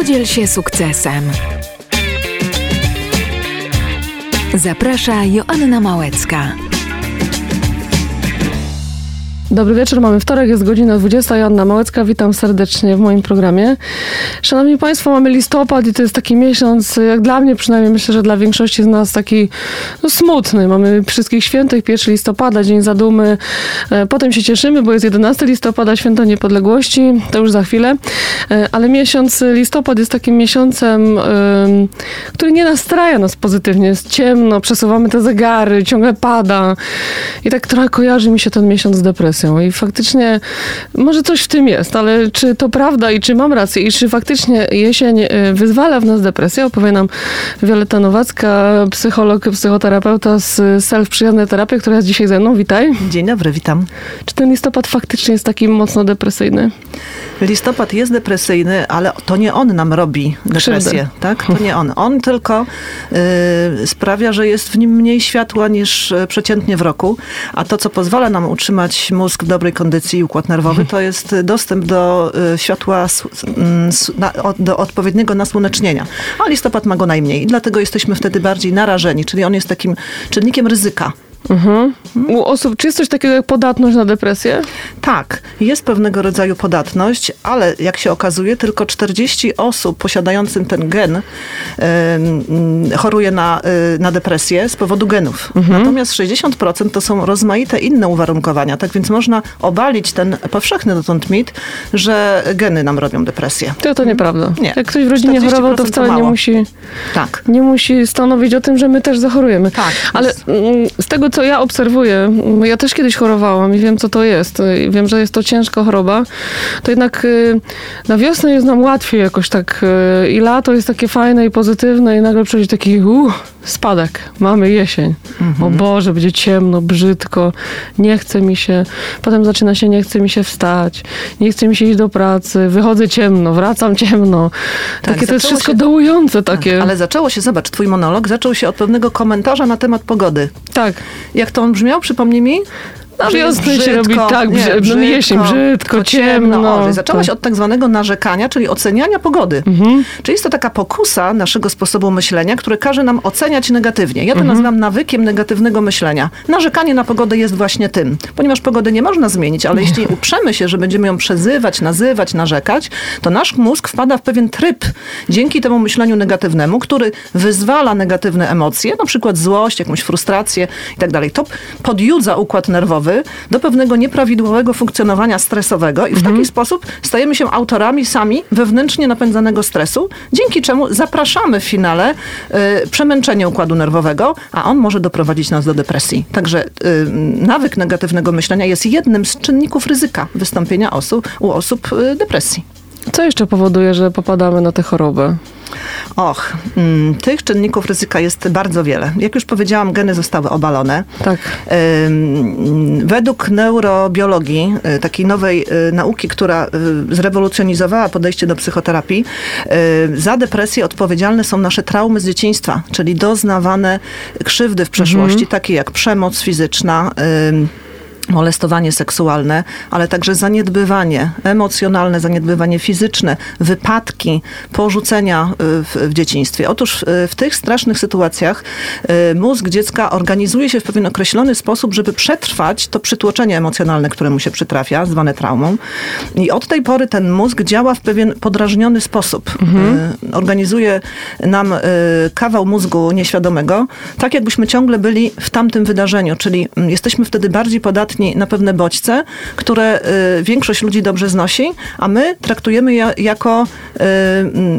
Podziel się sukcesem. Zaprasza Joanna Małecka. Dobry wieczór, mamy wtorek, jest godzina 20. Joanna Małecka, witam serdecznie w moim programie. Szanowni Państwo, mamy listopad i to jest taki miesiąc, jak dla mnie przynajmniej, myślę, że dla większości z nas taki no, smutny. Mamy wszystkich świętych, 1 listopada, Dzień Zadumy, e, potem się cieszymy, bo jest 11 listopada, Święto Niepodległości, to już za chwilę, e, ale miesiąc listopad jest takim miesiącem, który nie nastraja nas pozytywnie. Jest ciemno, przesuwamy te zegary, ciągle pada i tak trochę kojarzy mi się ten miesiąc z depresją I faktycznie może coś w tym jest, ale czy to prawda i czy mam rację i czy faktycznie jesień e, wyzwala w nas depresję, opowie nam Wioleta Nowacka, psycholog, psychoterapeuta z Self Przyjaznej Terapii, która jest dzisiaj ze mną. Witaj. Dzień dobry, witam. Czy ten listopad faktycznie jest taki mocno depresyjny? Listopad jest depresyjny, ale to nie on nam robi depresję, tak? To nie on. On tylko y, sprawia, że jest w nim mniej światła niż e, przeciętnie w roku, a to, co pozwala nam utrzymać mózg w dobrej kondycji i układ nerwowy, to jest dostęp do y, światła, mm, do odpowiedniego nasłonecznienia. A listopad ma go najmniej i dlatego jesteśmy wtedy bardziej narażeni, czyli on jest takim czynnikiem ryzyka. Mhm. U osób, czy jest coś takiego jak podatność na depresję? Tak, jest pewnego rodzaju podatność, ale jak się okazuje, tylko 40 osób posiadającym ten gen y, choruje na, y, na depresję z powodu genów. Mhm. Natomiast 60% to są rozmaite inne uwarunkowania. Tak więc można obalić ten powszechny dotąd mit, że geny nam robią depresję. To to nieprawda. Nie. Jak ktoś w rodzinie chorował, to wcale to nie musi, tak. nie musi stanowić o tym, że my też zachorujemy. Tak. Ale mm, z tego, co ja obserwuję, ja też kiedyś chorowałam i wiem, co to jest. Wiem, że jest to ciężka choroba. To jednak y, na wiosnę jest nam łatwiej jakoś tak y, i lato jest takie fajne i pozytywne i nagle przychodzi taki spadek. Mamy jesień. Mhm. O Boże, będzie ciemno, brzydko, nie chce mi się. Potem zaczyna się, nie chce mi się wstać, nie chce mi się iść do pracy, wychodzę ciemno, wracam ciemno. Tak, takie to jest wszystko się... dołujące takie. Tak, ale zaczęło się, zobacz, twój monolog zaczął się od pewnego komentarza na temat pogody. Tak. Jak to on brzmiał? Przypomnij mi. Na wiosnę się robi tak, nie, brzydko, no jesień, brzydko, ciemno. ciemno. O, zaczęłaś tak. od tak zwanego narzekania, czyli oceniania pogody. Mhm. Czyli jest to taka pokusa naszego sposobu myślenia, który każe nam oceniać negatywnie. Ja to mhm. nazywam nawykiem negatywnego myślenia. Narzekanie na pogodę jest właśnie tym. Ponieważ pogody nie można zmienić, ale jeśli uprzemy się, że będziemy ją przezywać, nazywać, narzekać, to nasz mózg wpada w pewien tryb dzięki temu myśleniu negatywnemu, który wyzwala negatywne emocje, na przykład złość, jakąś frustrację i tak dalej. To podjudza układ nerwowy, do pewnego nieprawidłowego funkcjonowania stresowego i w mhm. taki sposób stajemy się autorami sami wewnętrznie napędzanego stresu, dzięki czemu zapraszamy w finale y, przemęczenie układu nerwowego, a on może doprowadzić nas do depresji. Także y, nawyk negatywnego myślenia jest jednym z czynników ryzyka wystąpienia osób, u osób y, depresji. Co jeszcze powoduje, że popadamy na tę chorobę? Och, mm, tych czynników ryzyka jest bardzo wiele. Jak już powiedziałam, geny zostały obalone. Tak. Według neurobiologii, y, takiej nowej y, nauki, która y, zrewolucjonizowała podejście do psychoterapii, za depresję odpowiedzialne są nasze traumy z dzieciństwa, czyli doznawane krzywdy w przeszłości, mhm. takie jak przemoc fizyczna, molestowanie seksualne, ale także zaniedbywanie emocjonalne, zaniedbywanie fizyczne, wypadki, porzucenia y, w, w dzieciństwie. Otóż w, w, tych strasznych sytuacjach y, mózg dziecka organizuje się w pewien określony sposób, żeby przetrwać to przytłoczenie emocjonalne, które mu się przytrafia, zwane traumą. I od tej pory ten mózg działa w pewien podrażniony sposób. Mhm. Y, organizuje nam kawał mózgu nieświadomego, tak jakbyśmy ciągle byli w tamtym wydarzeniu, czyli mm, jesteśmy wtedy bardziej podatni na pewne bodźce, które y, większość ludzi dobrze znosi, a my traktujemy je jako y,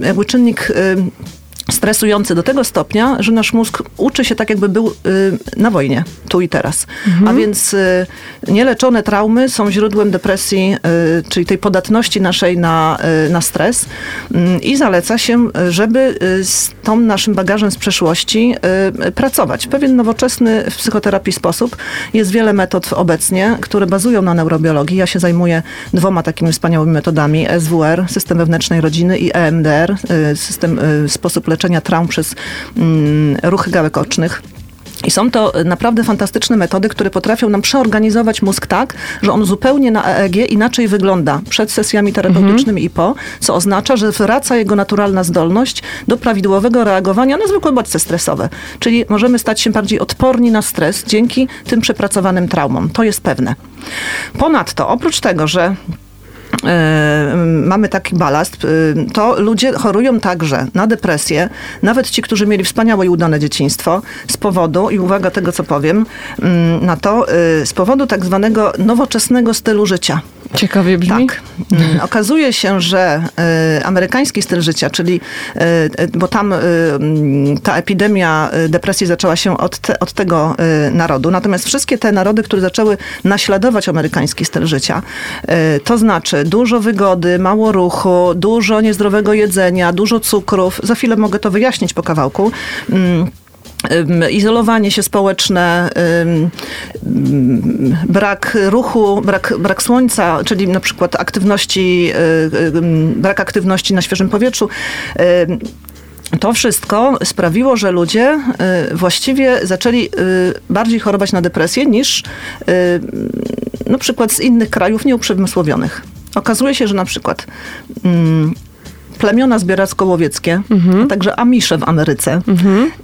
jakby czynnik y, stresujący do tego stopnia, że nasz mózg uczy się tak, jakby był y, na wojnie, tu i teraz. Mhm. A więc y, nieleczone traumy są źródłem depresji, y, czyli tej podatności naszej na, na stres. Mm, I zaleca się, żeby z tą naszym bagażem z przeszłości pracować. Pewien nowoczesny w psychoterapii sposób. Jest wiele metod obecnie, które bazują na neurobiologii. Ja się zajmuję dwoma takimi wspaniałymi metodami. SWR, system wewnętrznej rodziny i EMDR, system, sposób leczenia traum przez mm, ruchy gałek ocznych. I są to naprawdę fantastyczne metody, które potrafią nam przeorganizować mózg tak, że on zupełnie na EEG inaczej wygląda przed sesjami terapeutycznymi i po, co oznacza, że wraca jego naturalna zdolność do prawidłowego reagowania na zwykłe bodźce stresowe. Czyli możemy stać się bardziej odporni na stres dzięki tym przepracowanym traumom. To jest pewne. Ponadto, oprócz tego, że mamy taki balast, e, to ludzie chorują także na depresję, nawet ci, którzy mieli wspaniałe i udane dzieciństwo, z powodu, i uwaga tego, co powiem, mm, na to, e, z powodu tak zwanego nowoczesnego stylu życia. Ciekawie brzmi. Tak. Mm, Okazuje się, że amerykański styl życia, czyli, bo tam mm, ta epidemia depresji zaczęła się od, te, od tego narodu, natomiast wszystkie te narody, które zaczęły naśladować amerykański styl życia, to znaczy dużo wygody, mało ruchu, dużo niezdrowego jedzenia, dużo cukrów, za chwilę mogę to wyjaśnić po kawałku. Mm, izolowanie się społeczne, brak ruchu, brak, brak słońca, czyli na przykład aktywności, y, brak aktywności na świeżym powietrzu. To wszystko sprawiło, że ludzie y, właściwie zaczęli y, bardziej chorować na depresję niż y, na przykład z innych krajów nieuprzemysłowionych. Okazuje się, że na przykład mm, plemiona zbieracko-łowieckie, a także Amisze w Ameryce,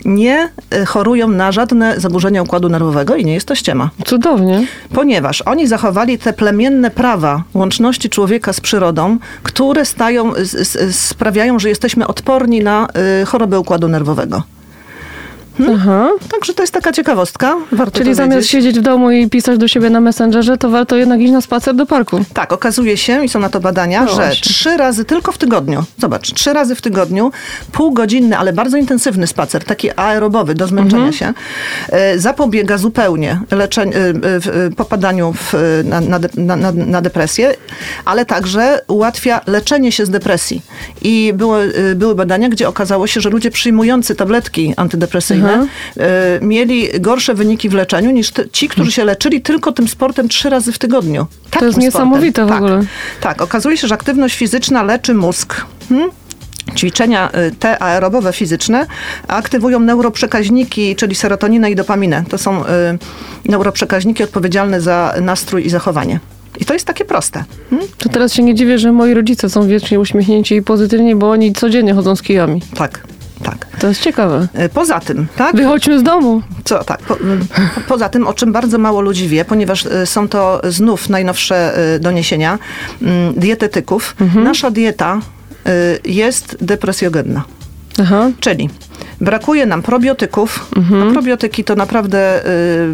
nie y, chorują na żadne zaburzenia układu nerwowego i nie jest to ściema. Cudownie. Ponieważ oni zachowali te plemienne prawa łączności człowieka z przyrodą, które stają, sprawiają, że jesteśmy odporni na y, chorobę układu nerwowego. Aha. Także to jest taka ciekawostka. Warto Czyli zamiast wiedzieć. siedzieć w domu i pisać do siebie na Messengerze, to warto jednak iść na spacer do parku. Tak, okazuje się, i są na to badania, No że właśnie. trzy razy tylko w tygodniu, zobacz, trzy razy w tygodniu, półgodzinny, ale bardzo intensywny spacer, taki aerobowy, do zmęczenia Mhm. się, e, zapobiega zupełnie leczeń, w, e, popadaniu w, na, na, na, na, depresję, ale także ułatwia leczenie się z depresji. I było, e, były badania, gdzie okazało się, że ludzie przyjmujący tabletki antydepresyjne Mhm. e, mieli gorsze wyniki w leczeniu niż ci, którzy się leczyli tylko tym sportem trzy razy w tygodniu. Takim jest niesamowite w tak, ogóle. Tak, okazuje się, że aktywność fizyczna leczy mózg. Hmm? Ćwiczenia y, te aerobowe fizyczne aktywują neuroprzekaźniki, czyli serotoninę i dopaminę. To są y, neuroprzekaźniki odpowiedzialne za nastrój i zachowanie. I to jest takie proste. Hmm? To teraz się nie dziwię, że moi rodzice są wiecznie uśmiechnięci i pozytywni, bo oni codziennie chodzą z kijami. Tak, tak. To jest ciekawe. Y, Poza tym, tak? Wychodźmy z domu. Co, tak. Po, poza tym, o czym bardzo mało ludzi wie, ponieważ y, są to znów najnowsze y, doniesienia dietetyków, nasza dieta jest depresjogenna. Aha. Czyli brakuje nam probiotyków, a probiotyki to naprawdę y,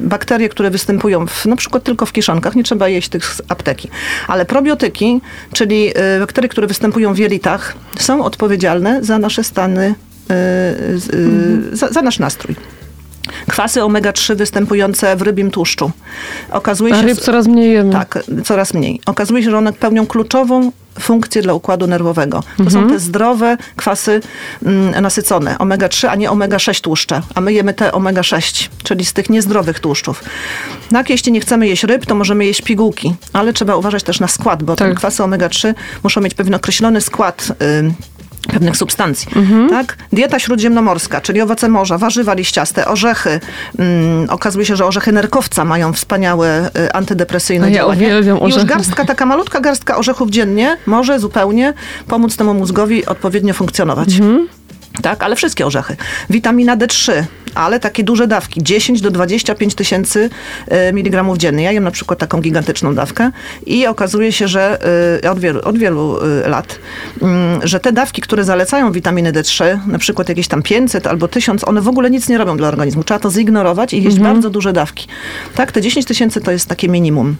bakterie, które występują w, na przykład tylko w kiszonkach, nie trzeba jeść tych z apteki. Ale probiotyki, czyli y, bakterie, które występują w jelitach, są odpowiedzialne za nasze stany, y, y, za, za nasz nastrój. Kwasy omega-3 występujące w rybim tłuszczu. Okazuje A się, ryb coraz mniej jemy. tak, coraz mniej. Okazuje się, że one pełnią kluczową funkcję dla układu nerwowego. To są te zdrowe kwasy mm, nasycone, omega-3, a nie omega-6 tłuszcze. A my jemy te omega-6, czyli z tych niezdrowych tłuszczów. Tak, jeśli nie chcemy jeść ryb, to możemy jeść pigułki, ale trzeba uważać też na skład, bo te Tak. kwasy omega-3 muszą mieć pewien określony skład ym, pewnych substancji. Tak? Dieta śródziemnomorska, czyli owoce morza, warzywa liściaste, orzechy. Mm, okazuje się, że orzechy nerkowca mają wspaniałe y, antydepresyjne A ja działanie. uwielbiam I Już orzechy. garstka, taka malutka garstka orzechów dziennie może zupełnie pomóc temu mózgowi odpowiednio funkcjonować. Mhm. Tak, ale wszystkie orzechy. Witamina D3, ale takie duże dawki, 10 do 25 tysięcy y, miligramów dziennie. Ja jem na przykład taką gigantyczną dawkę i okazuje się, że y, od wielu, od wielu y, lat, mm, że te dawki, które zalecają witaminy D3, na przykład jakieś tam 500 albo 1000, one w ogóle nic nie robią dla organizmu. Trzeba to zignorować i jeść bardzo duże dawki. Tak, te 10 tysięcy to jest takie minimum.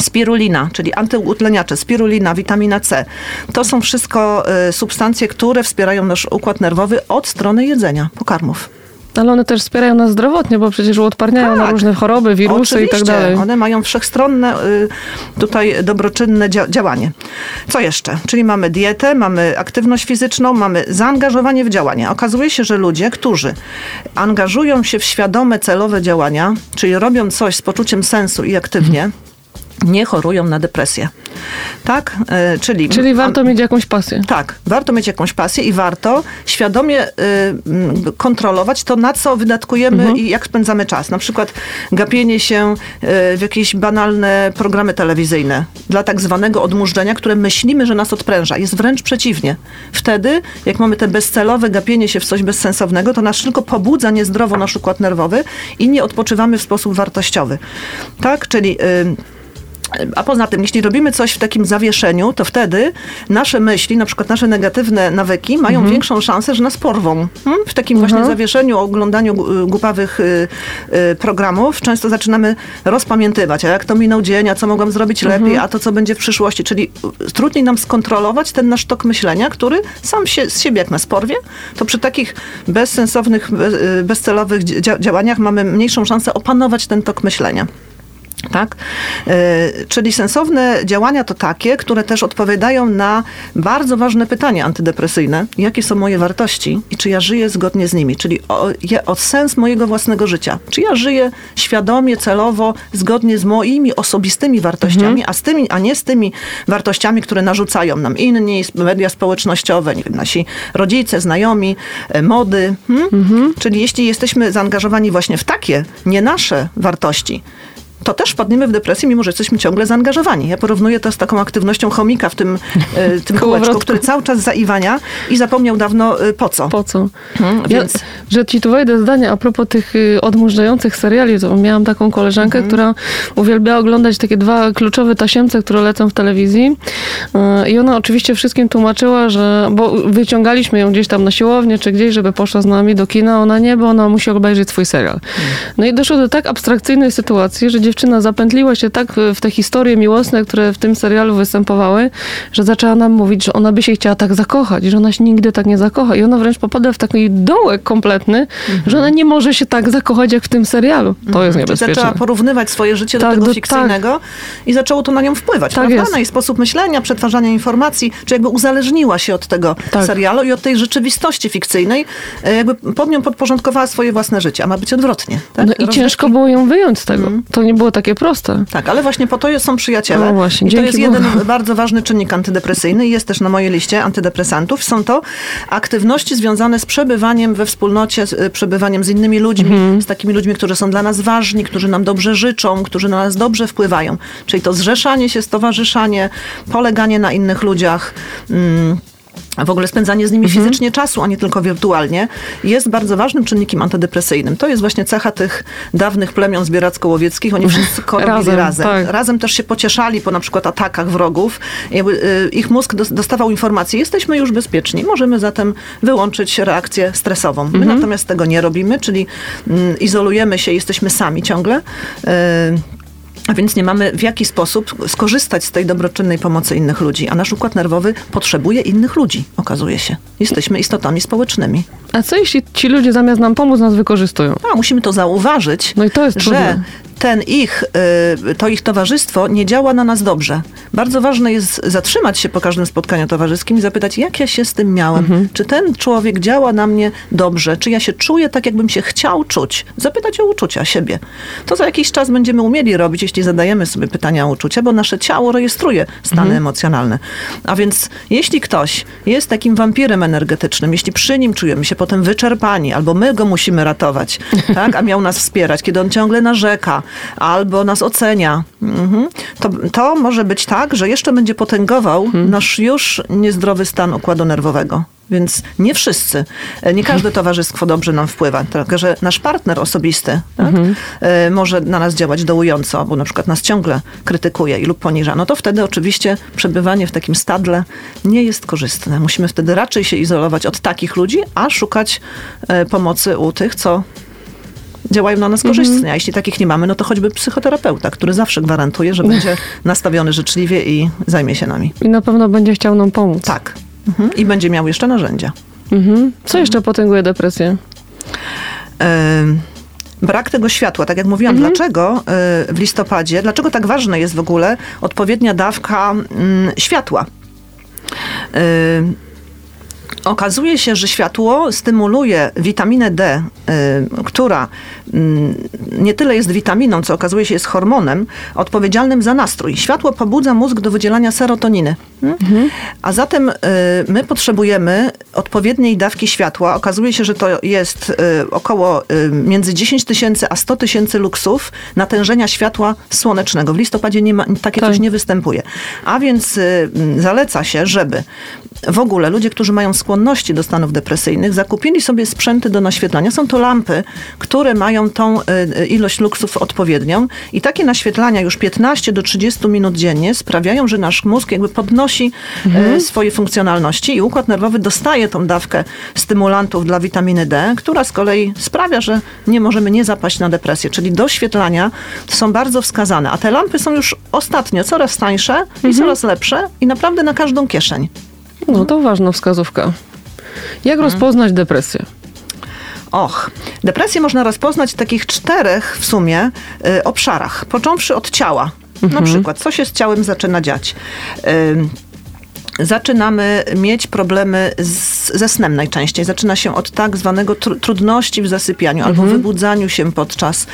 Spirulina, czyli antyutleniacze, spirulina, witamina C. To są wszystko y, substancje, które wspierają nasz układ nerwowy od strony jedzenia, pokarmów. Ale one też wspierają nas zdrowotnie, bo przecież uodparniają na Tak. różne choroby, wirusy i tak Oczywiście, dalej. One mają wszechstronne y, tutaj dobroczynne dzia- działanie. Co jeszcze? Czyli mamy dietę, mamy aktywność fizyczną, mamy zaangażowanie w działanie. Okazuje się, że ludzie, którzy angażują się w świadome, celowe działania, czyli robią coś z poczuciem sensu i aktywnie, nie chorują na depresję. Tak? E, czyli, Czyli warto mieć jakąś pasję. tak, warto mieć jakąś pasję i warto świadomie y, kontrolować to, na co wydatkujemy i jak spędzamy czas. Na przykład gapienie się y, w jakieś banalne programy telewizyjne dla tak zwanego odmurzenia, które myślimy, że nas odpręża. Jest wręcz przeciwnie. Wtedy, jak mamy te bezcelowe gapienie się w coś bezsensownego, to nas tylko pobudza niezdrowo nasz układ nerwowy i nie odpoczywamy w sposób wartościowy. Tak? Czyli... Y, a poza tym, jeśli robimy coś w takim zawieszeniu, to wtedy nasze myśli, na przykład nasze negatywne nawyki, mają większą szansę, że nas porwą. Hmm? W takim właśnie zawieszeniu, oglądaniu gu- głupawych y, y, programów, często zaczynamy rozpamiętywać, a jak to minął dzień, a co mogłam zrobić lepiej, a to co będzie w przyszłości. Czyli y, trudniej nam skontrolować ten nasz tok myślenia, który sam się, z siebie jak nas porwie, to przy takich bezsensownych, be- y, bezcelowych dzia- działaniach mamy mniejszą szansę opanować ten tok myślenia. Tak? E, Czyli sensowne działania to takie, które też odpowiadają na bardzo ważne pytania antydepresyjne. Jakie są moje wartości i czy ja żyję zgodnie z nimi? Czyli o, o sens mojego własnego życia. Czy ja żyję świadomie, celowo, zgodnie z moimi osobistymi wartościami, a, z tymi, a nie z tymi wartościami, które narzucają nam inni, media społecznościowe, nie wiem, nasi rodzice, znajomi, e, mody. Hmm? Czyli jeśli jesteśmy zaangażowani właśnie w takie, nie nasze wartości, to też wpadniemy w depresję, mimo że jesteśmy ciągle zaangażowani. Ja porównuję to z taką aktywnością chomika w tym, e, tym kółeczku, który cały czas zaiwania i zapomniał dawno e, po co. Po co? Hmm, Ja, więc że ci tu wejdę zdanie a propos tych y, odmurzających seriali, to miałam taką koleżankę, Mhm. która uwielbia oglądać takie dwa kluczowe tasiemce, które lecą w telewizji Y, i ona oczywiście wszystkim tłumaczyła, że, bo wyciągaliśmy ją gdzieś tam na siłownię, czy gdzieś, żeby poszła z nami do kina, ona nie, bo ona musi obejrzeć swój serial. No i doszło do tak abstrakcyjnej sytuacji, że dziewczyna zapętliła się tak w- te historie miłosne, które w tym serialu występowały, że zaczęła nam mówić, że ona by się chciała tak zakochać, że ona się nigdy tak nie zakocha. I ona wręcz popada w taki dołek kompletny, że ona nie może się tak zakochać jak w tym serialu. To jest Czyli niebezpieczne. zaczęła porównywać swoje życie Tak, do tego do- fikcyjnego i zaczęło to na nią wpływać. Tak prawda? jest. Na jej sposób myślenia, przetwarzania informacji, czy jakby uzależniła się od tego Tak. serialu i od tej rzeczywistości fikcyjnej, e, jakby pod nią podporządkowała swoje własne życie, a ma być odwrotnie. Tak? No i Rozrywki- ciężko było ją wyjąć z tego. To nie było takie proste. Tak, ale właśnie po to są przyjaciele. No właśnie, I to jest jeden Bogu. bardzo ważny czynnik antydepresyjny i jest też na mojej liście antydepresantów. Są to aktywności związane z przebywaniem we wspólnocie, z y, przebywaniem z innymi ludźmi, Mhm. z takimi ludźmi, którzy są dla nas ważni, którzy nam dobrze życzą, którzy na nas dobrze wpływają. Czyli to zrzeszanie się, stowarzyszanie, poleganie na innych ludziach. Mm, w ogóle spędzanie z nimi Mhm. fizycznie czasu, a nie tylko wirtualnie, jest bardzo ważnym czynnikiem antydepresyjnym. To jest właśnie cecha tych dawnych plemion zbieracko-łowieckich. Oni wszystko robili Razem, razem. tak. Razem też się pocieszali po na przykład atakach wrogów. Y, ich mózg dos- dostawał informacje, jesteśmy już bezpieczni, możemy zatem wyłączyć reakcję stresową. My Mhm. natomiast tego nie robimy, czyli mm, izolujemy się, jesteśmy sami ciągle. A więc nie mamy w jaki sposób skorzystać z tej dobroczynnej pomocy innych ludzi. A nasz układ nerwowy potrzebuje innych ludzi, okazuje się. Jesteśmy istotami społecznymi. A co jeśli ci ludzie zamiast nam pomóc, nas wykorzystują? A musimy to zauważyć, No i to jest że trudne. Ten ich, y, to ich towarzystwo nie działa na nas dobrze. Bardzo ważne jest zatrzymać się po każdym spotkaniu towarzyskim i zapytać, jak ja się z tym miałem. Mhm. Czy ten człowiek działa na mnie dobrze? Czy ja się czuję tak, jakbym się chciał czuć? Zapytać o uczucia siebie. To za jakiś czas będziemy umieli robić, jeśli zadajemy sobie pytania o uczucia, bo nasze ciało rejestruje stany Mhm. emocjonalne. A więc jeśli ktoś jest takim wampirem energetycznym, jeśli przy nim czujemy się potem wyczerpani, albo my go musimy ratować, tak, a miał nas wspierać, kiedy on ciągle narzeka, albo nas ocenia, mhm, to, to może być tak, że jeszcze będzie potęgował Mhm. nasz już niezdrowy stan układu nerwowego. Więc nie wszyscy, e, nie każde towarzystwo dobrze nam wpływa. Tylko, że nasz partner osobisty tak, Mhm. e, może na nas działać dołująco, bo na przykład nas ciągle krytykuje i lub poniża. No to wtedy oczywiście przebywanie w takim stadle nie jest korzystne. Musimy wtedy raczej się izolować od takich ludzi, a szukać e, pomocy u tych, co działają na nas korzystnie. A jeśli takich nie mamy, no to choćby psychoterapeuta, który zawsze gwarantuje, że będzie nastawiony życzliwie i zajmie się nami. I na pewno będzie chciał nam pomóc. Tak. Mhm. I będzie miał jeszcze narzędzia. Mhm. Co jeszcze potęguje depresję? Brak tego światła, tak jak mówiłam, dlaczego y, w listopadzie, dlaczego tak ważna jest w ogóle odpowiednia dawka mm, światła? Okazuje się, że światło stymuluje witaminę D, y, która y, nie tyle jest witaminą, co okazuje się jest hormonem odpowiedzialnym za nastrój. Światło pobudza mózg do wydzielania serotoniny. Mhm. A zatem y, my potrzebujemy odpowiedniej dawki światła. Okazuje się, że to jest y, około między 10 tysięcy a 100 tysięcy luksów natężenia światła słonecznego. W listopadzie nie ma, takie tak. coś nie występuje. A więc zaleca się, żeby w ogóle ludzie, którzy mają skłonności do stanów depresyjnych, zakupili sobie sprzęty do naświetlania. Są to lampy, które mają tą y, ilość luksów odpowiednią i takie naświetlania już 15 do 30 minut dziennie sprawiają, że nasz mózg jakby podnosi y, mhm. swoje funkcjonalności i układ nerwowy dostaje tą dawkę stymulantów dla witaminy D, która z kolei sprawia, że nie możemy nie zapaść na depresję. Czyli doświetlania są bardzo wskazane, a te lampy są już ostatnio coraz tańsze i mhm. coraz lepsze i naprawdę na każdą kieszeń. No to ważna wskazówka. Jak mhm. rozpoznać depresję? Och, depresję można rozpoznać w takich czterech w sumie y, obszarach. Począwszy od ciała. Mhm. Na przykład, co się z ciałem zaczyna dziać? Y, zaczynamy mieć problemy z, ze snem najczęściej. Zaczyna się od tak zwanego tr trudności w zasypianiu mhm. albo wybudzaniu się podczas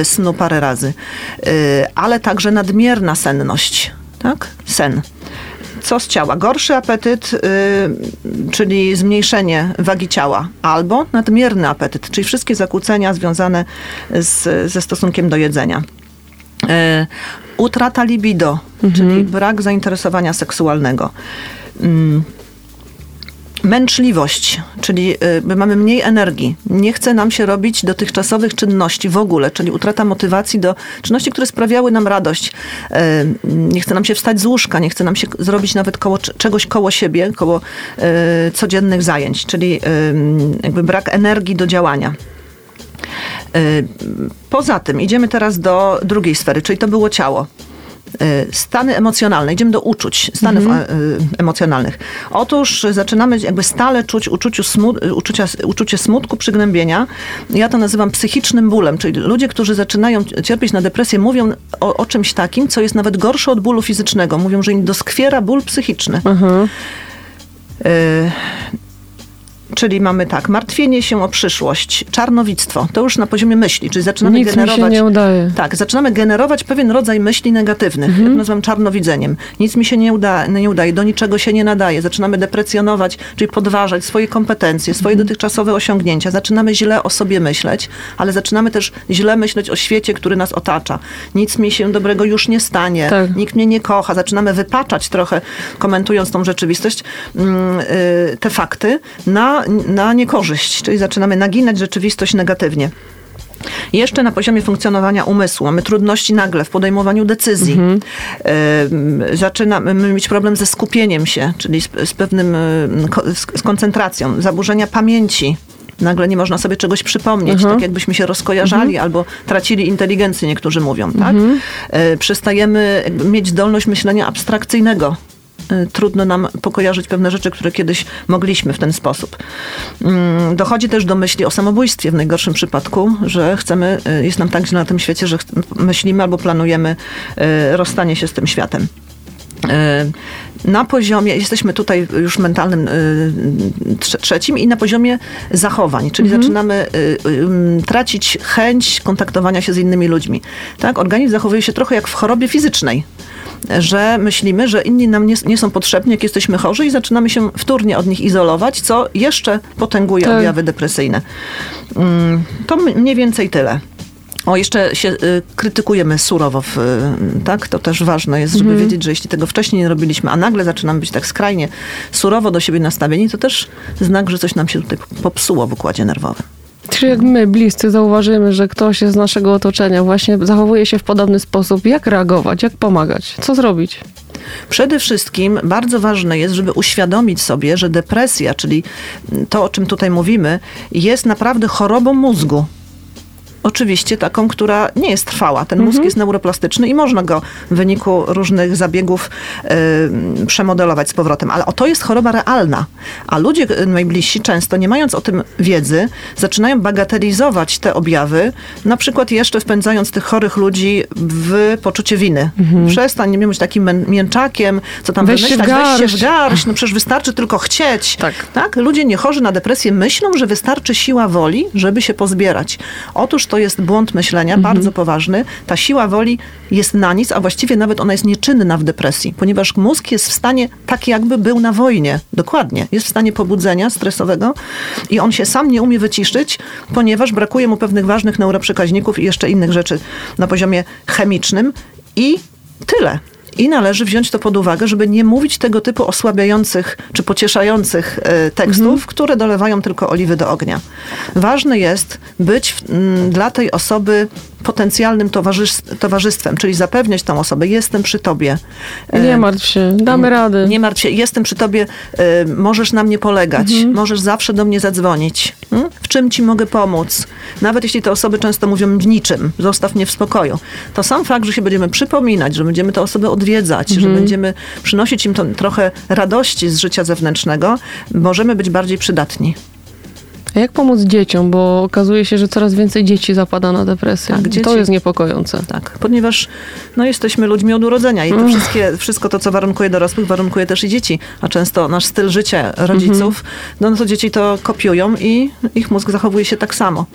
y, snu parę razy. Y, ale także nadmierna senność. Tak? Sen co z ciała? Gorszy apetyt, yy, czyli zmniejszenie wagi ciała, albo nadmierny apetyt, czyli wszystkie zakłócenia związane z, ze stosunkiem do jedzenia. Yy, utrata libido, mhm. czyli brak zainteresowania seksualnego. Yy, męczliwość, czyli y, mamy mniej energii. Nie chce nam się robić dotychczasowych czynności w ogóle, czyli utrata motywacji do czynności, które sprawiały nam radość. Y, nie chce nam się wstać z łóżka, nie chce nam się zrobić nawet koło, czegoś koło siebie, koło y, codziennych zajęć, czyli jakby brak energii do działania. Poza tym idziemy teraz do drugiej sfery, czyli to było ciało. Y, stany emocjonalne, idziemy do uczuć, stanów mhm. Y, emocjonalnych. Otóż zaczynamy jakby stale czuć uczuciu smut, uczucia, uczucie smutku, przygnębienia. Ja to nazywam psychicznym bólem, czyli ludzie, którzy zaczynają cierpieć na depresję, mówią o, o czymś takim, co jest nawet gorsze od bólu fizycznego. Mówią, że im doskwiera ból psychiczny. Mhm. Czyli mamy tak, martwienie się o przyszłość, czarnowictwo, to już na poziomie myśli, czyli zaczynamy Nic generować. Mi się nie udaje. Tak, zaczynamy generować pewien rodzaj myśli negatywnych. Mhm. Ja to nazywam czarnowidzeniem. Nic mi się nie, uda, nie udaje, do niczego się nie nadaje. Zaczynamy deprecjonować, czyli podważać swoje kompetencje, swoje mhm. dotychczasowe osiągnięcia. Zaczynamy źle o sobie myśleć, ale zaczynamy też źle myśleć o świecie, który nas otacza. Nic mi się dobrego już nie stanie, tak. nikt mnie nie kocha. Zaczynamy wypaczać trochę, komentując tą rzeczywistość, mm, y, te fakty na na, niekorzyść, czyli zaczynamy naginać rzeczywistość negatywnie. Jeszcze na poziomie funkcjonowania umysłu mamy trudności nagle w podejmowaniu decyzji. Mhm. Zaczynamy mieć problem ze skupieniem się, czyli z, z pewnym, z koncentracją, zaburzenia pamięci. Nagle nie można sobie czegoś przypomnieć, mhm. tak jakbyśmy się rozkojarzali mhm. albo tracili inteligencję, niektórzy mówią. Tak? E, przestajemy mieć zdolność myślenia abstrakcyjnego trudno nam pokojarzyć pewne rzeczy, które kiedyś mogliśmy w ten sposób. Mm, dochodzi też do myśli o samobójstwie w najgorszym przypadku, że chcemy, y, jest nam tak źle na tym świecie, że myślimy albo planujemy y, rozstanie się z tym światem na poziomie, jesteśmy tutaj już mentalnym trzecim i na poziomie zachowań, czyli mhm. zaczynamy tracić chęć kontaktowania się z innymi ludźmi. Tak? Organizm zachowuje się trochę jak w chorobie fizycznej że myślimy, że inni nam nie, nie, są potrzebni, jak jesteśmy chorzy i zaczynamy się wtórnie od nich izolować, co jeszcze potęguje tak. objawy depresyjne. Mm, to mniej więcej tyle. O, jeszcze się y, krytykujemy surowo, w, y, tak? To też ważne jest, żeby mhm. wiedzieć, że jeśli tego wcześniej nie robiliśmy, a nagle zaczynamy być tak skrajnie surowo do siebie nastawieni, to też znak, że coś nam się tutaj popsuło w układzie nerwowym. Czy jak my, bliscy, zauważymy, że ktoś z naszego otoczenia właśnie zachowuje się w podobny sposób, jak reagować, jak pomagać, co zrobić? Przede wszystkim bardzo ważne jest, żeby uświadomić sobie, że depresja, czyli to, o czym tutaj mówimy, jest naprawdę chorobą mózgu. Oczywiście taką, która nie jest trwała. Ten mózg jest neuroplastyczny i można go w wyniku różnych zabiegów y, przemodelować z powrotem. Ale o to jest choroba realna. A ludzie y, najbliżsi często, nie mając o tym wiedzy, zaczynają bagatelizować te objawy, na przykład jeszcze wpędzając tych chorych ludzi w poczucie winy. Przestań, nie być takim mięczakiem, co tam Weź się wymyślać, weź się w garść. garść, no przecież wystarczy tylko chcieć. Tak. tak? Ludzie niechorzy na depresję myślą, że wystarczy siła woli, żeby się pozbierać. Otóż to jest błąd myślenia, bardzo poważny. Ta siła woli jest na nic, a właściwie nawet ona jest nieczynna w depresji, ponieważ mózg jest w stanie, tak jakby był na wojnie, dokładnie, jest w stanie pobudzenia stresowego i on się sam nie umie wyciszyć, ponieważ brakuje mu pewnych ważnych neuroprzekaźników i jeszcze innych rzeczy na poziomie chemicznym i tyle. I należy wziąć to pod uwagę, żeby nie mówić tego typu osłabiających czy pocieszających e, tekstów, które dolewają tylko oliwy do ognia. Ważne jest być w, m, dla tej osoby potencjalnym towarzystwem, czyli zapewniać tą osobę, jestem przy tobie. E, Nie martw się, damy rady. nie martw się, jestem przy tobie, y, możesz na mnie polegać, możesz zawsze do mnie zadzwonić. Mm? W czym ci mogę pomóc? Nawet jeśli te osoby często mówią w niczym, zostaw mnie w spokoju. To sam fakt, że się będziemy przypominać, że będziemy te osoby odwiedzać, że będziemy przynosić im trochę radości z życia zewnętrznego, możemy być bardziej przydatni. A jak pomóc dzieciom? Bo okazuje się, że coraz więcej dzieci zapada na depresję. Tak, dzieci- To jest niepokojące. Tak, ponieważ no, jesteśmy ludźmi od urodzenia i to wszystkie, wszystko to, co warunkuje dorosłych, warunkuje też i dzieci. A często nasz styl życia rodziców, no, no to dzieci to kopiują i ich mózg zachowuje się tak samo.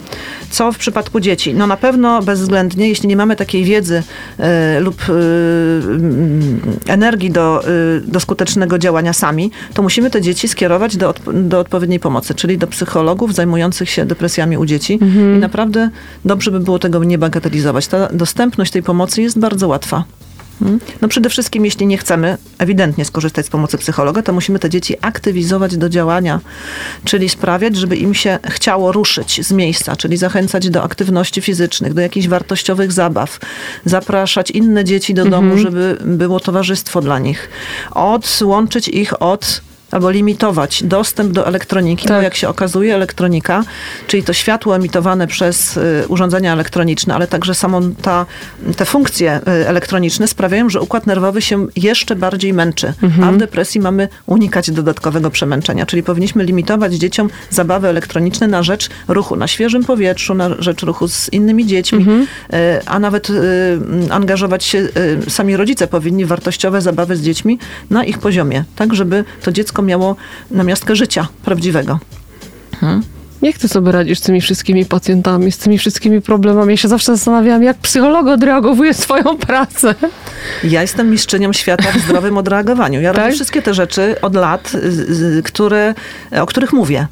Co w przypadku dzieci? No na pewno bezwzględnie, jeśli nie mamy takiej wiedzy e, lub mm, energii do, e, do skutecznego działania sami, to musimy te dzieci skierować do, do odpowiedniej pomocy, czyli do psychologów zajmujących się depresjami u dzieci. I naprawdę dobrze by było tego nie bagatelizować. Ta dostępność tej pomocy jest bardzo łatwa. Mm. No przede wszystkim, jeśli nie chcemy ewidentnie skorzystać z pomocy psychologa, to musimy te dzieci aktywizować do działania, czyli sprawiać, żeby im się chciało ruszyć z miejsca, czyli zachęcać do aktywności fizycznych, do jakichś wartościowych zabaw, zapraszać inne dzieci do domu, żeby było towarzystwo dla nich, odłączyć ich od albo limitować dostęp do elektroniki, bo Tak. jak się okazuje, elektronika, czyli to światło emitowane przez y, urządzenia elektroniczne, ale także samą ta, te funkcje y, elektroniczne sprawiają, że układ nerwowy się jeszcze bardziej męczy. A w depresji mamy unikać dodatkowego przemęczenia, czyli powinniśmy limitować dzieciom zabawy elektroniczne na rzecz ruchu na świeżym powietrzu, na rzecz ruchu z innymi dziećmi, y, a nawet y, angażować się, y, sami rodzice powinni wartościowe zabawy z dziećmi na ich poziomie, tak żeby to dziecko miało namiastkę życia prawdziwego. Jak ty sobie radzisz z tymi wszystkimi pacjentami, z tymi wszystkimi problemami? Ja się zawsze zastanawiałam, jak psycholog odreagowuje swoją pracę. Ja jestem mistrzynią świata w zdrowym odreagowaniu. Ja Tak? robię wszystkie te rzeczy od lat, z- z- które, o których mówię.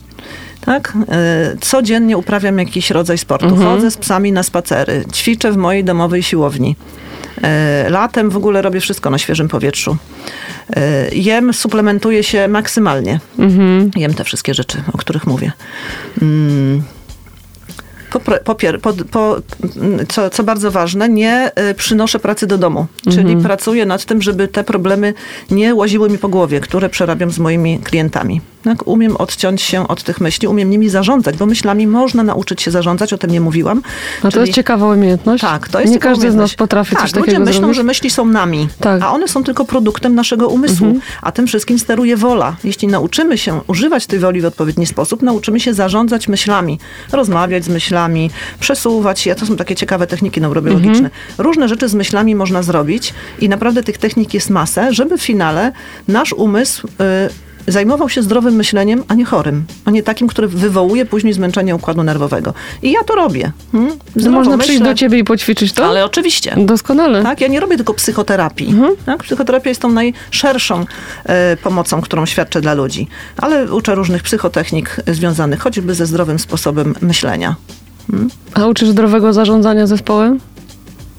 Tak? E, Codziennie uprawiam jakiś rodzaj sportu. Chodzę z psami na spacery, ćwiczę w mojej domowej siłowni. E, Latem w ogóle robię wszystko na świeżym powietrzu. E, Jem, suplementuję się maksymalnie. Jem te wszystkie rzeczy, o których mówię. Mm. Po, po, po, po, co, co bardzo ważne, nie przynoszę pracy do domu. Czyli pracuję nad tym, żeby te problemy nie łaziły mi po głowie, które przerabiam z moimi klientami. Umiem odciąć się od tych myśli, umiem nimi zarządzać, bo myślami można nauczyć się zarządzać, o tym nie mówiłam. A to Czyli- jest ciekawa umiejętność. tak, to jest Nie każdy z nas potrafi tak, coś ludzie takiego myślą, zrobić. że myśli są nami, Tak. Mhm. a one są tylko produktem naszego umysłu, a tym wszystkim steruje wola. Jeśli nauczymy się używać tej woli w odpowiedni sposób, nauczymy się zarządzać myślami, rozmawiać z myślami, przesuwać je. To są takie ciekawe techniki neurobiologiczne. Mhm. Różne rzeczy z myślami można zrobić i naprawdę tych technik jest masę, żeby w finale nasz umysł... y, zajmował się zdrowym myśleniem, a nie chorym, a nie takim, który wywołuje później zmęczenie układu nerwowego. I ja to robię. Hmm? Zdrowo można przyjść myślę. do ciebie i poćwiczyć to? Ale oczywiście. Doskonale. Tak, ja nie robię tylko psychoterapii. Tak? Psychoterapia jest tą najszerszą e, pomocą, którą świadczę dla ludzi. Ale uczę różnych psychotechnik związanych choćby ze zdrowym sposobem myślenia. A uczysz zdrowego zarządzania zespołem?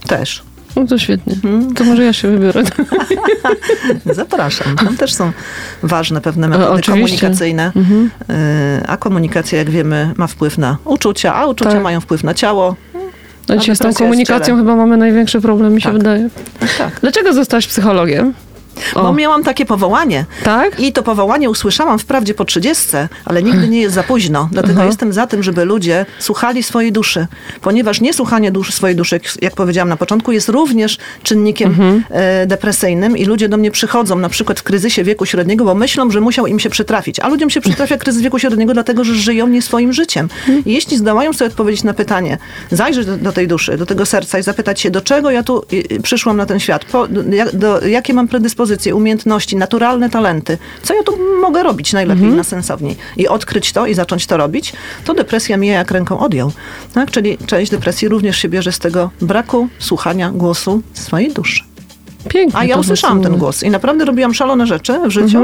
Też. No to świetnie. To może ja się wybiorę. Zapraszam. Tam też są ważne pewne metody komunikacyjne. E, A komunikacja, jak wiemy, ma wpływ na uczucia, a uczucia Tak. mają wpływ na ciało. No dzisiaj z tą komunikacją chyba mamy największy problem, mi się Tak. wydaje. Tak, tak. Dlaczego zostałaś psychologiem? O. Bo miałam takie powołanie. Tak? I to powołanie usłyszałam wprawdzie po 30, ale nigdy nie jest za późno. Dlatego Aha. jestem za tym, żeby ludzie słuchali swojej duszy. Ponieważ niesłuchanie duszy, swojej duszy, jak, powiedziałam na początku, jest również czynnikiem Mhm. e, depresyjnym i ludzie do mnie przychodzą na przykład w kryzysie wieku średniego, bo myślą, że musiał im się przytrafić. A ludziom się przytrafia kryzys wieku średniego dlatego, że żyją nie swoim życiem. Mhm. I jeśli zdołają sobie odpowiedzieć na pytanie, zajrzeć do, do tej duszy, do tego serca i zapytać się, do czego ja tu przyszłam na ten świat, po, jak, do, jakie mam predyspozycje, umiejętności, naturalne talenty, co ja tu mogę robić najlepiej, Mhm. najsensowniej i odkryć to i zacząć to robić, to depresja mija jak ręką odjął. Tak? Czyli część depresji również się bierze z tego braku słuchania głosu swojej duszy. Pięknie. A ja to usłyszałam ten głos i naprawdę robiłam szalone rzeczy w życiu.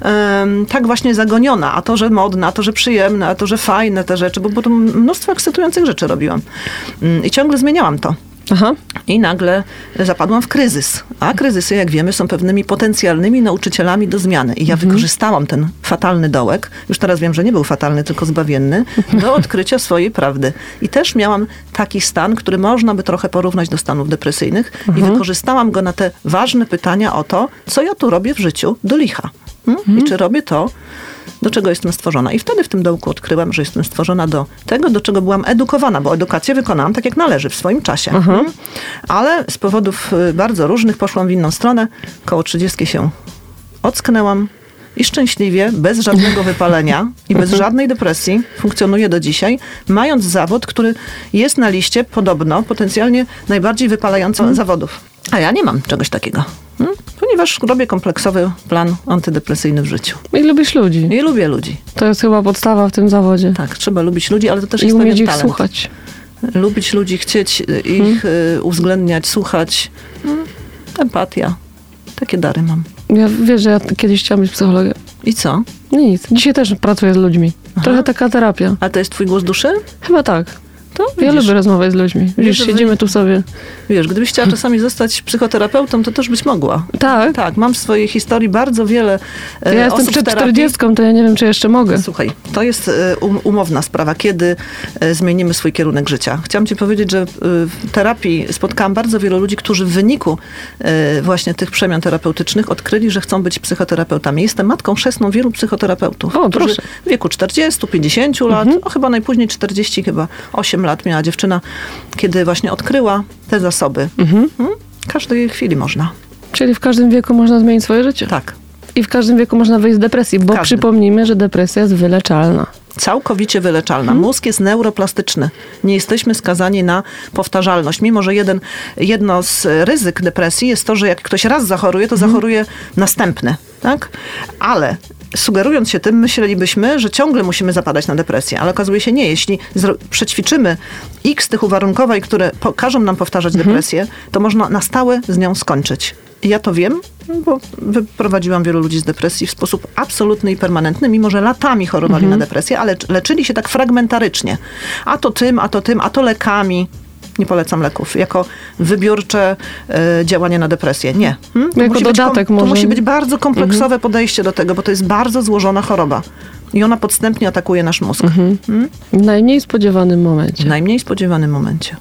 Mhm. Tak właśnie zagoniona. A to, że modne, a to, że przyjemne, a to, że fajne te rzeczy, bo potem mnóstwo ekscytujących rzeczy robiłam. Mm, I ciągle zmieniałam to. Aha. I nagle zapadłam w kryzys. A kryzysy, jak wiemy, są pewnymi potencjalnymi nauczycielami do zmiany. I ja Mhm. wykorzystałam ten fatalny dołek, już teraz wiem, że nie był fatalny, tylko zbawienny, do odkrycia swojej prawdy. I też miałam taki stan, który można by trochę porównać do stanów depresyjnych. I Mhm. wykorzystałam go na te ważne pytania o to, co ja tu robię w życiu do licha. Hmm? Mhm. I czy robię to, do czego jestem stworzona. I wtedy w tym dołku odkryłam, że jestem stworzona do tego, do czego byłam edukowana, bo edukację wykonałam tak jak należy, w swoim czasie. Mm. Ale z powodów y, bardzo różnych poszłam w inną stronę. Koło 30 się ocknęłam i szczęśliwie, bez żadnego wypalenia i bez żadnej depresji funkcjonuję do dzisiaj, mając zawód, który jest na liście podobno potencjalnie najbardziej wypalających zawodów. A ja nie mam czegoś takiego. Hmm? Ponieważ robię kompleksowy plan antydepresyjny w życiu. I lubisz ludzi. I lubię ludzi. To jest chyba podstawa w tym zawodzie. Tak, trzeba lubić ludzi, ale to też I jest umieć ich talent. słuchać. Lubić ludzi, chcieć y, ich y, uwzględniać, słuchać. Mm, Empatia. Takie dary mam. Ja wiesz, że ja kiedyś chciałam być psychologiem. I co? Nic. Dzisiaj też pracuję z ludźmi. Trochę taka terapia. A to jest twój głos duszy? Chyba tak. To Ja widzisz, lubię rozmawiać z ludźmi. Wy- siedzimy tu sobie. wiesz, gdybyś chciała czasami zostać psychoterapeutą, to też byś mogła. Tak. Tak, mam w swojej historii bardzo wiele e, Ja jestem przed w terapii. 40, to ja nie wiem, czy jeszcze mogę. Słuchaj, to jest e, um, umowna sprawa, kiedy e, zmienimy swój kierunek życia. Chciałam ci powiedzieć, że e, w terapii spotkałam bardzo wielu ludzi, którzy w wyniku e, właśnie tych przemian terapeutycznych odkryli, że chcą być psychoterapeutami. Jestem matką chrzestną wielu psychoterapeutów, O, proszę. w wieku 40, 50 lat, Mhm. o chyba najpóźniej 40, chyba 8 lat miała dziewczyna, kiedy właśnie odkryła te zasoby. Mhm. Hmm? Każdej chwili można. Czyli w każdym wieku można zmienić swoje życie. Tak. I w każdym wieku można wyjść z depresji, bo przypomnijmy, że depresja jest wyleczalna. Całkowicie wyleczalna. Mhm. Mózg jest neuroplastyczny. Nie jesteśmy skazani na powtarzalność. Mimo, że jeden, jedno z ryzyk depresji jest to, że jak ktoś raz zachoruje, to Mhm. zachoruje następny. Tak? Ale sugerując się tym, myślelibyśmy, że ciągle musimy zapadać na depresję. Ale okazuje się nie. Jeśli przećwiczymy x tych uwarunkowań, które każą nam powtarzać Mhm. depresję, to można na stałe z nią skończyć. I ja to wiem, bo wyprowadziłam wielu ludzi z depresji w sposób absolutny i permanentny, mimo że latami chorowali Mhm. na depresję, ale leczyli się tak fragmentarycznie. A to tym, a to tym, a to lekami. Nie polecam leków. Jako wybiórcze e, działanie na depresję. Nie. Hmm? To Jako musi być dodatek To może. musi być bardzo kompleksowe podejście do tego, bo to jest bardzo złożona choroba. I ona podstępnie atakuje nasz mózg. Hmm? W najmniej spodziewanym W momencie. najmniej spodziewanym momencie.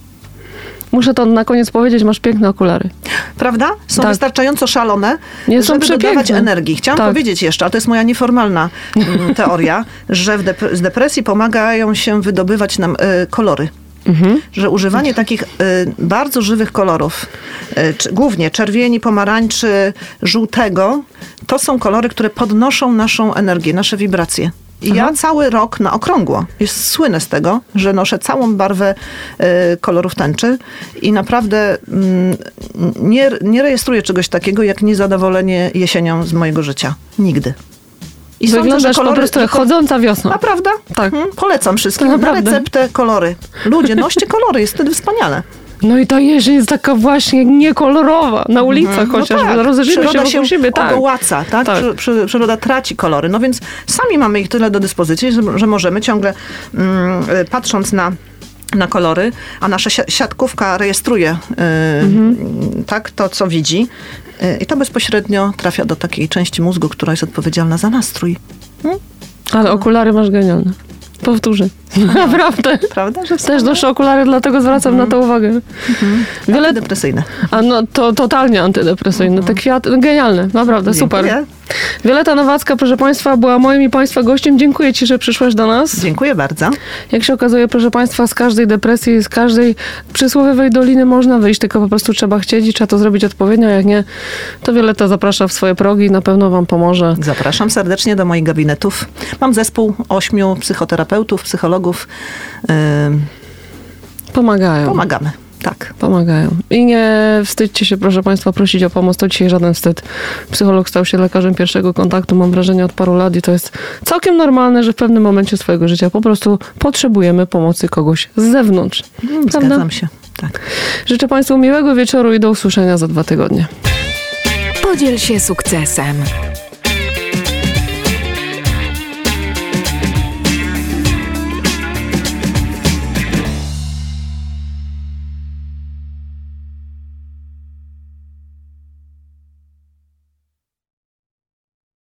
Muszę to na koniec powiedzieć, masz piękne okulary. Prawda? Są Tak. wystarczająco szalone, Nie, są żeby dodawać przepiękne. energii. Chciałam Tak. powiedzieć jeszcze, ale to jest moja nieformalna mm, teoria, że w dep- z depresji pomagają się wydobywać nam y, kolory. Mhm. Że używanie takich y, bardzo żywych kolorów, y, czy, głównie czerwieni, pomarańczy, żółtego, to są kolory, które podnoszą naszą energię, nasze wibracje. I ja cały rok na okrągło jest, słynę z tego, że noszę całą barwę y, kolorów tęczy i naprawdę mm, nie, nie rejestruję czegoś takiego jak niezadowolenie jesienią z mojego życia. Nigdy. I Wyglądasz po prostu jak że chodząca wiosna. a prawda? Tak. Mhm. Polecam wszystkim. To Na naprawdę. receptę kolory. Ludzie, noście kolory, jest wtedy wspaniale. No i ta jesień jest taka właśnie niekolorowa. Na ulicach No chociaż. tak, Rozejrzyjmy się wokół siebie. Tak. ogołaca, tak? Tak. Przy, przy, przyroda traci kolory. No więc sami mamy ich tyle do dyspozycji, że, że możemy ciągle mm, y, patrząc na na kolory, a nasza si- siatkówka rejestruje y, Mhm. tak to, co widzi i to bezpośrednio trafia do takiej części mózgu, która jest odpowiedzialna za nastrój. Ale okulary masz genialne. Powtórzę. Naprawdę. Prawda? Że Też noszę okulary, dlatego zwracam na to uwagę. Wiele, depresyjne. a no to totalnie antydepresyjne. Te kwiaty, no, genialne, naprawdę, super. Dziękuję. Wioleta Nowacka, proszę Państwa, była moim i Państwa gościem. Dziękuję Ci, że przyszłaś do nas. Dziękuję bardzo. Jak się okazuje, proszę Państwa, z każdej depresji, z każdej przysłowiowej doliny można wyjść, tylko po prostu trzeba chcieć i trzeba to zrobić odpowiednio. Jak nie, to Wioleta zaprasza w swoje progi i na pewno Wam pomoże. Zapraszam serdecznie do moich gabinetów. Mam zespół ośmiu psychoterapeutów, psychologów. Yy, Pomagają. pomagamy. Tak. Pomagają. I nie wstydźcie się, proszę Państwa, prosić o pomoc. To dzisiaj żaden wstyd. Psycholog stał się lekarzem pierwszego kontaktu, mam wrażenie, od paru lat i to jest całkiem normalne, że w pewnym momencie swojego życia po prostu potrzebujemy pomocy kogoś z zewnątrz. Prawda? Zgadzam się. Tak. Życzę Państwu miłego wieczoru i do usłyszenia za dwa tygodnie. Podziel się sukcesem.